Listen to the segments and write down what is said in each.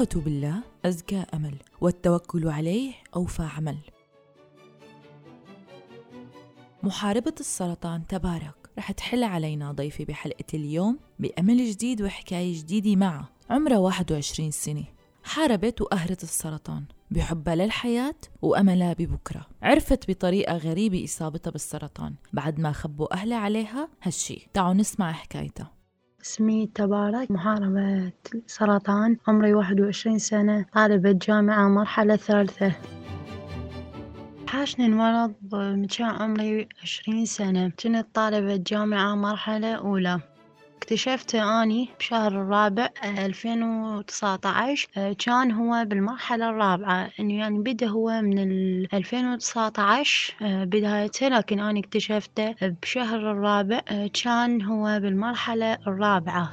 الثقة بالله أزكى أمل والتوكل عليه أوفى عمل. محاربة السرطان تبارك رح تحل علينا ضيفي بحلقة اليوم بأمل جديد وحكاية جديدة معها عمرها 21 سنة. حاربت وقهرت السرطان بحبها للحياة وأملها ببكرة. عرفت بطريقة غريبة إصابتها بالسرطان بعد ما خبوا أهلها عليها هالشي. تعالوا نسمع حكايتها. اسمي تبارك محاربة سرطان عمري واحد وعشرين سنة طالبة جامعة مرحلة ثالثة. حاشني المرض كان عمري عشرين سنة. كنت طالبة جامعة مرحلة أولى. اكتشفته أني بشهر الرابع ألفين وتسعة عشر كان هو بالمرحلة الرابعة. إنه يعني بدأ هو من ألفين وتسعة عشر بدايته لكن أنا اكتشفته بشهر الرابع كان هو بالمرحلة الرابعة.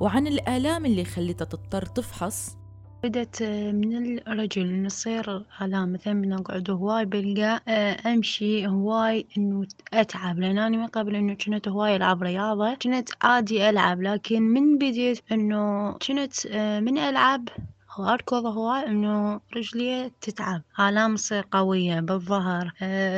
وعن الآلام اللي خلتها تضطر تفحص بدت من الرجل تصير آلام مثلا من أقعد هواي بلقى أمشي هواي إنه أتعب. لأن أنا من قبل إنه كنت هواي ألعب رياضة كنت عادي ألعب. لكن من بديت إنه كنت من ألعب وأركض هواي إنه رجلي تتعب. آلام تصير قوية بالظهر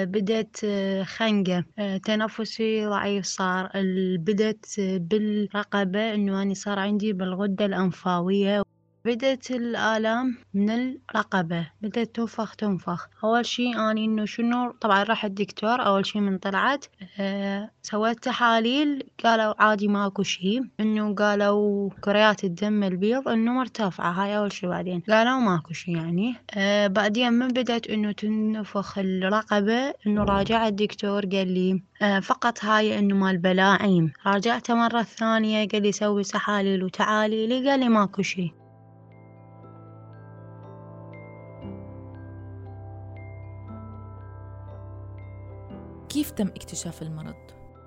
بدت خنقة تنفسي ضعيف صار. بدت بالرقبة إنه أنا صار عندي بالغدة اللمفاوية. بدت الآلام من الرقبة بدت تنفخ تنفخ. أول شي أني إنه شنو طبعا رحت الدكتور أول شي من طلعت أه سويت تحاليل قالوا عادي ماكو شي. إنه قالوا كريات الدم البيض إنه مرتفعة هاي أول شي. بعدين قالوا ماكو شي يعني. أه بعدين من بدت إنه تنفخ الرقبة إنه راجعت الدكتور قال لي أه فقط هاي إنه مال بلاعيم. راجعته مرة ثانية قال لي سوي تحاليل وتعاليلي قال لي ماكو شي. كيف تم اكتشاف المرض؟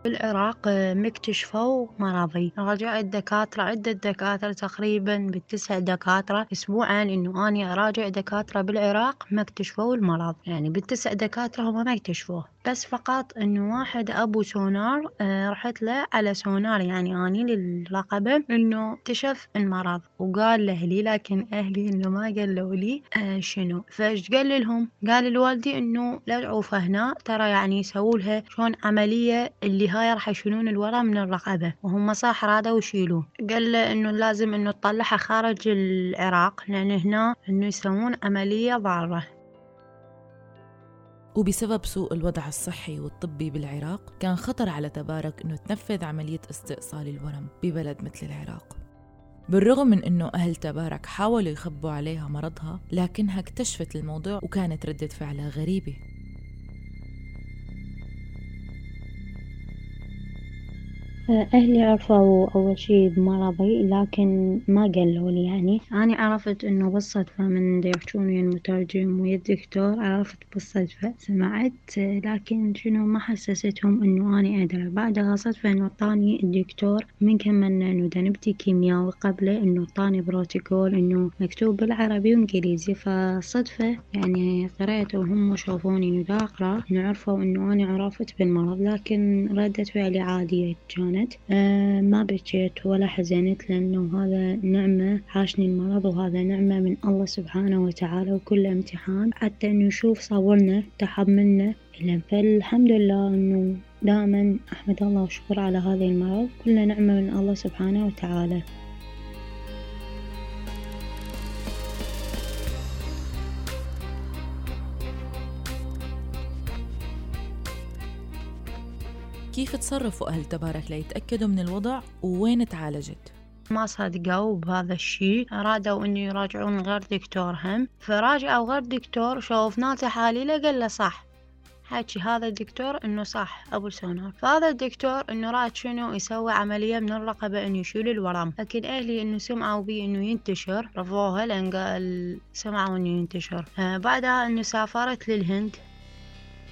بالعراق مكتشفوا مرضي راجعت دكاترة عدة دكاترة تقريبا بالتسع دكاترة أسبوعا إنه أني أراجع دكاترة بالعراق ما اكتشفوا المرض. يعني بالتسع دكاترة هم ما اكتشفوه. بس فقط إنه واحد أبو سونار آه رحت له على سونار يعني أني للرقبة إنه اكتشف المرض وقال لأهلي لكن أهلي إنه ما قالوا لي آه شنو. فإيش قال لهم؟ قال لوالدي إنه لا تعوفه هنا ترى يعني يسووا لها شلون عملية اللي هاي راح يشيلون الورم من الرقبة وهم صح رادوا يشيلوه. قال له إنه لازم إنه تطلعها خارج العراق لأن هنا إنه يسوون عملية ضارة. وبسبب سوء الوضع الصحي والطبي بالعراق كان خطر على تبارك إنه تنفذ عملية استئصال الورم ببلد مثل العراق. بالرغم من إنه أهل تبارك حاولوا يخبوا عليها مرضها لكنها اكتشفت الموضوع وكانت ردة فعلها غريبة. أهلي عرفوا أول شي بمرضي لكن ما قالوا لي يعني. أنا عرفت إنه بالصدفة من يحجون ويا المترجم ويا الدكتور عرفت بالصدفة سمعت لكن شنو ما حسستهم إنه أنا أدري. بعدها صدفة إنه اعطاني الدكتور من كملنا إنه دا نبدي كيمياء وقبله إنه اعطاني بروتوكول إنه مكتوب بالعربي وإنجليزي. فصدفة يعني قريته وهم شافوني إنه أقرأ إنه عرفوا إنه أنا عرفت بالمرض لكن ردة فعلي عادية. كانت آه ما بكيت ولا حزنت لأنه هذا نعمة عاشني المرض وهذا نعمة من الله سبحانه وتعالى وكل امتحان. حتى إنه يشوف صبرنا تحملنا فالحمد لله إنه دائما أحمد الله وشكر على هذا المرض. كله نعمة من الله سبحانه وتعالى. كيف تصرفوا أهل تبارك ليتأكدوا من الوضع ووين تعالجت؟ ما صدقوا بهذا الشيء. أرادوا إنه يراجعون غير دكتور هم. فراجعوا غير دكتور شوفناه تحاليله قال له صح. حكي هذا الدكتور إنه صح أبو سونار. فهذا الدكتور إنه راد شنو؟ يسوي عملية من الرقبة إنه يشيل الورم. لكن أهلي إنه سمعوا بيه إنه ينتشر. رفضوها لأن قال سمعوا إنه ينتشر. آه بعدها إنه سافرت للهند.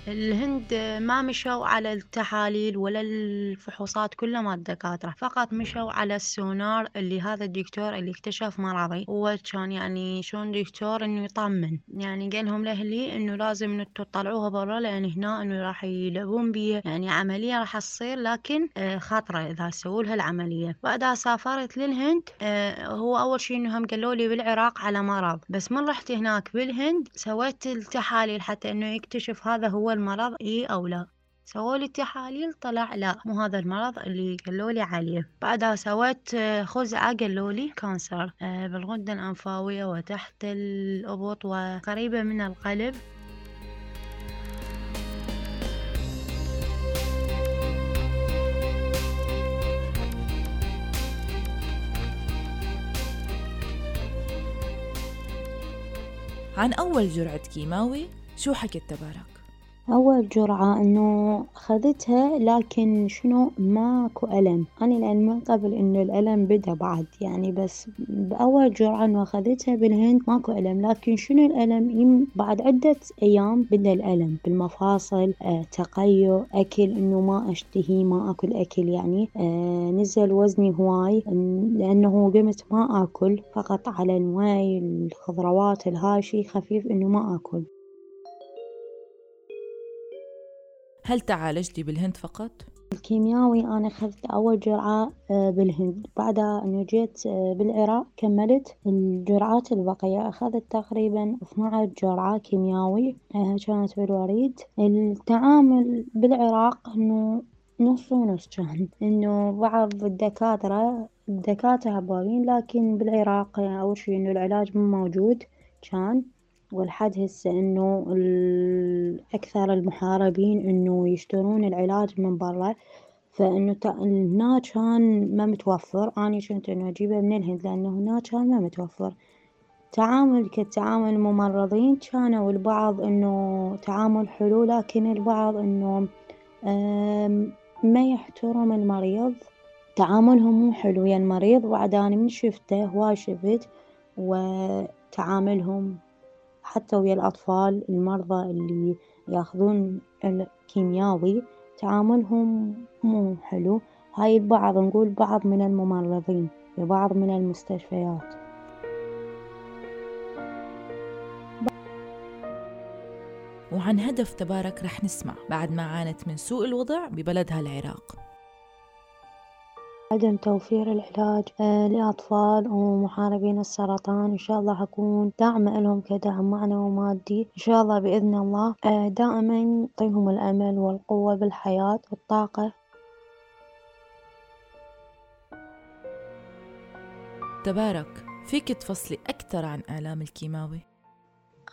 الهند ما مشوا على التحاليل ولا الفحوصات كلها مال الدكاترة فقط مشوا على السونار اللي هذا الدكتور اللي اكتشف مرضي هو كان يعني شلون دكتور إنه يطمن. يعني قال لهم لاهلي إنه لازم إنه تطلعوها برا لأن هنا إنه راح يلعبون بيه يعني عملية راح تصير لكن آه، خطرة إذا سووا لها العملية. بعدها سافرت للهند آه، هو أول شيء انه هم قالوا لي بالعراق على مرض. بس من رحت هناك بالهند سويت التحاليل حتى إنه يكتشف هذا هو المرض اي أو لا. سووا لي التحاليل طلع لا مو هذا المرض اللي قالوا لي عليه. بعدها سويت آه، خزعة قالوا لي cancer آه، بالغدة اللمفاوية وتحت الأبط وقريبة من القلب. عن أول جرعة كيماوي شو حكت تبارك؟ أول جرعة إنه أخذتها لكن شنو؟ ماكو ألم. أنا لأن من قبل إنه الألم بدأ بعد يعني بس بأول جرعة إنه أخذتها بالهند ماكو ألم. لكن شنو الألم؟ بعد عدة أيام بدأ الألم بالمفاصل آه تقيؤ أكل إنه ما أشتهي ما أكل أكل يعني آه نزل وزني هواي لأنه قمت ما آكل فقط على الماي الخضروات هالشي خفيف إنه ما آكل. هل تعالجتي بالهند فقط؟ الكيمياوي أنا أخذت أول جرعة آه، بالهند. بعدها إنه جيت آه، بالعراق كملت الجرعات البقية. أخذت تقريبا 12 جرعة كيمياوي آه، كانت بالوريد. التعامل بالعراق إنه نص ونص كان. إنه بعض الدكاترة الدكاترة هبالين لكن بالعراق أول شي إنه العلاج مو موجود. كان والحد هسه إنه أكثر المحاربين إنه يشترون العلاج من برا فإنه هنا كان ما متوفر. أني كنت إنه أجيبه من الهند لأنه هنا كان ما متوفر. تعامل كتعامل الممرضين كانوا البعض إنه تعامل حلو لكن البعض إنه ما يحترم المريض. تعاملهم مو حلو ويا المريض وبعد أنا من شفته هواي شفت وتعاملهم حتى ويا الأطفال المرضى اللي ياخذون الكيمياوي تعاملهم مو حلو. هاي البعض نقول بعض من الممرضين في بعض من المستشفيات. وعن هدف تبارك رح نسمع بعد ما عانت من سوء الوضع ببلدها العراق. عدم توفير العلاج آه، لأطفال ومحاربين السرطان. إن شاء الله حكون داعمة لهم كدعم معنوي ومادي. إن شاء الله بإذن الله آه، دائما نعطيهم الأمل والقوة بالحياة والطاقة. تبارك فيك تفصلي أكثر عن آلام الكيماوي؟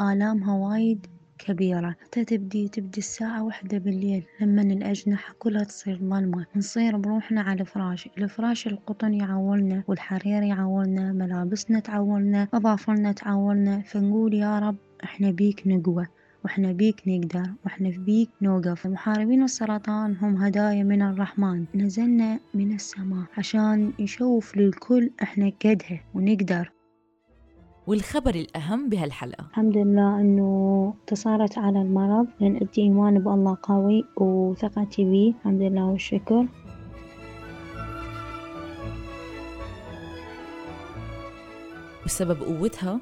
آلامها وايد كبيرة. حتى تبدي تبدي الساعة واحدة بالليل لمن الأجنحة كلها تصير ظلمة. نصير بروحنا على الفراش. الفراش القطن يعولنا والحرير يعولنا ملابسنا تعولنا أظافرنا تعولنا. فنقول يا رب إحنا بيك نقوى وإحنا بيك نقدر وإحنا بيك نوقف. محاربين السرطان هم هدايا من الرحمن. نزلنا من السماء عشان نشوف للكل إحنا قدها ونقدر. والخبر الأهم بهالحلقة. الحمد لله أنه انتصرت على المرض. لأن عندي إيمان بالله قوي وثقتي بيه الحمد لله والشكر. وسبب قوتها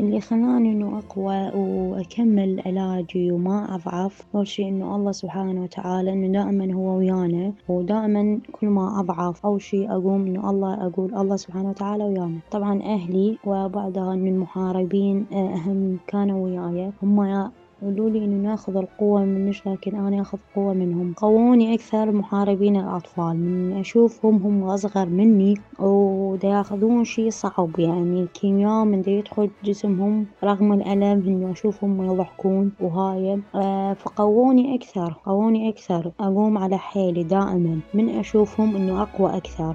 اللي خلاني إنه أقوى وأكمل علاجي وما أضعف. أول شي إنه الله سبحانه وتعالى إنه دائما هو ويانا ودائما كل ما أضعف. أول شي أقوم إنه الله أقول الله سبحانه وتعالى ويانا. طبعا أهلي وبعدها إن المحاربين أهم كانوا وياي. هم قالوا لي إنه ناخذ القوة منش لكن أنا آخذ قوة منهم. قووني أكثر محاربين الأطفال. من أشوفهم هم أصغر مني ودا ياخذون شي صعب. يعني الكيمياء من دا يدخل جسمهم رغم الألم إنه أشوفهم يضحكون وهاي. آه فقووني أكثر قووني أكثر. أقوم على حيلي دائما. من أشوفهم إنه أقوى أكثر.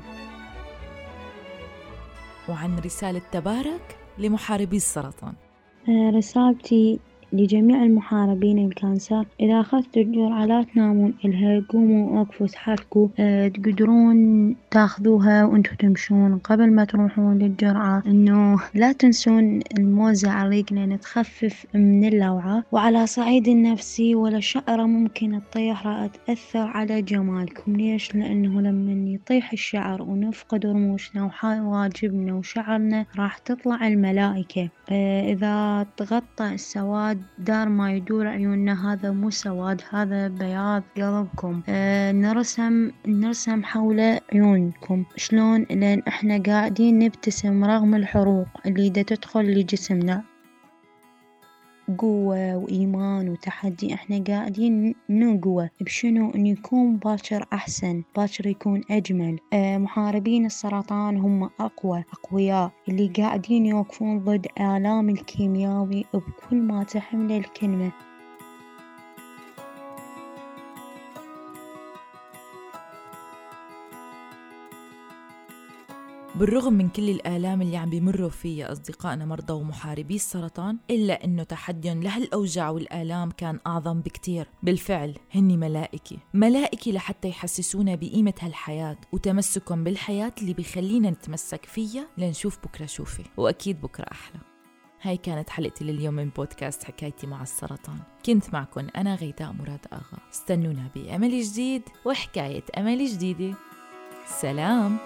وعن رسالة تبارك لمحاربي السرطان. آه رسالتي لجميع المحاربين الكانسر. إذا أخذتوا الجرعة لا تنامون إلها قوموا وقفوا تحركوا أه تقدرون تاخذوها وانتوا تمشون قبل ما تروحون للجرعة. إنه لا تنسون الموزة على ريقنا تخفف من اللوعة. وعلى صعيد النفسي ولا شعرة ممكن تطيح راح تأثر على جمالكم. ليش؟ لأنه لما يطيح الشعر ونفقد رموشنا وحواجبنا وشعرنا راح تطلع الملائكة. آه إذا تغطى السواد دار ما يدور عيوننا هذا مو سواد هذا بياض. قلبكم آه نرسم نرسم حول عيونكم. شلون؟ لأن إحنا قاعدين نبتسم رغم الحروق اللي دا تدخل لجسمنا. قوة وإيمان وتحدي إحنا قاعدين نقوى. بشنو؟ إنه يكون باكر أحسن باكر يكون أجمل. آه محاربين السرطان هم أقوى أقوياء. اللي قاعدين يوقفون ضد آلام الكيمياوي بكل ما تحمله الكلمة. بالرغم من كل الآلام اللي عم بيمروا فيها أصدقائنا مرضى ومحاربي السرطان إلا إنه تحديهم لهالأوجاع والآلام كان أعظم بكتير. بالفعل هني ملائكة. ملائكة لحتى يحسسونا بقيمة هالحياة وتمسكهم بالحياة اللي بيخلينا نتمسك فيها لنشوف بكرة شوفي وأكيد بكرة أحلى. هاي كانت حلقتي لليوم من بودكاست حكايتي مع السرطان. كنت معكم أنا غيداء مراد آغا. استنونا بأمل جديد وحكاية أمل جديدة. سلام!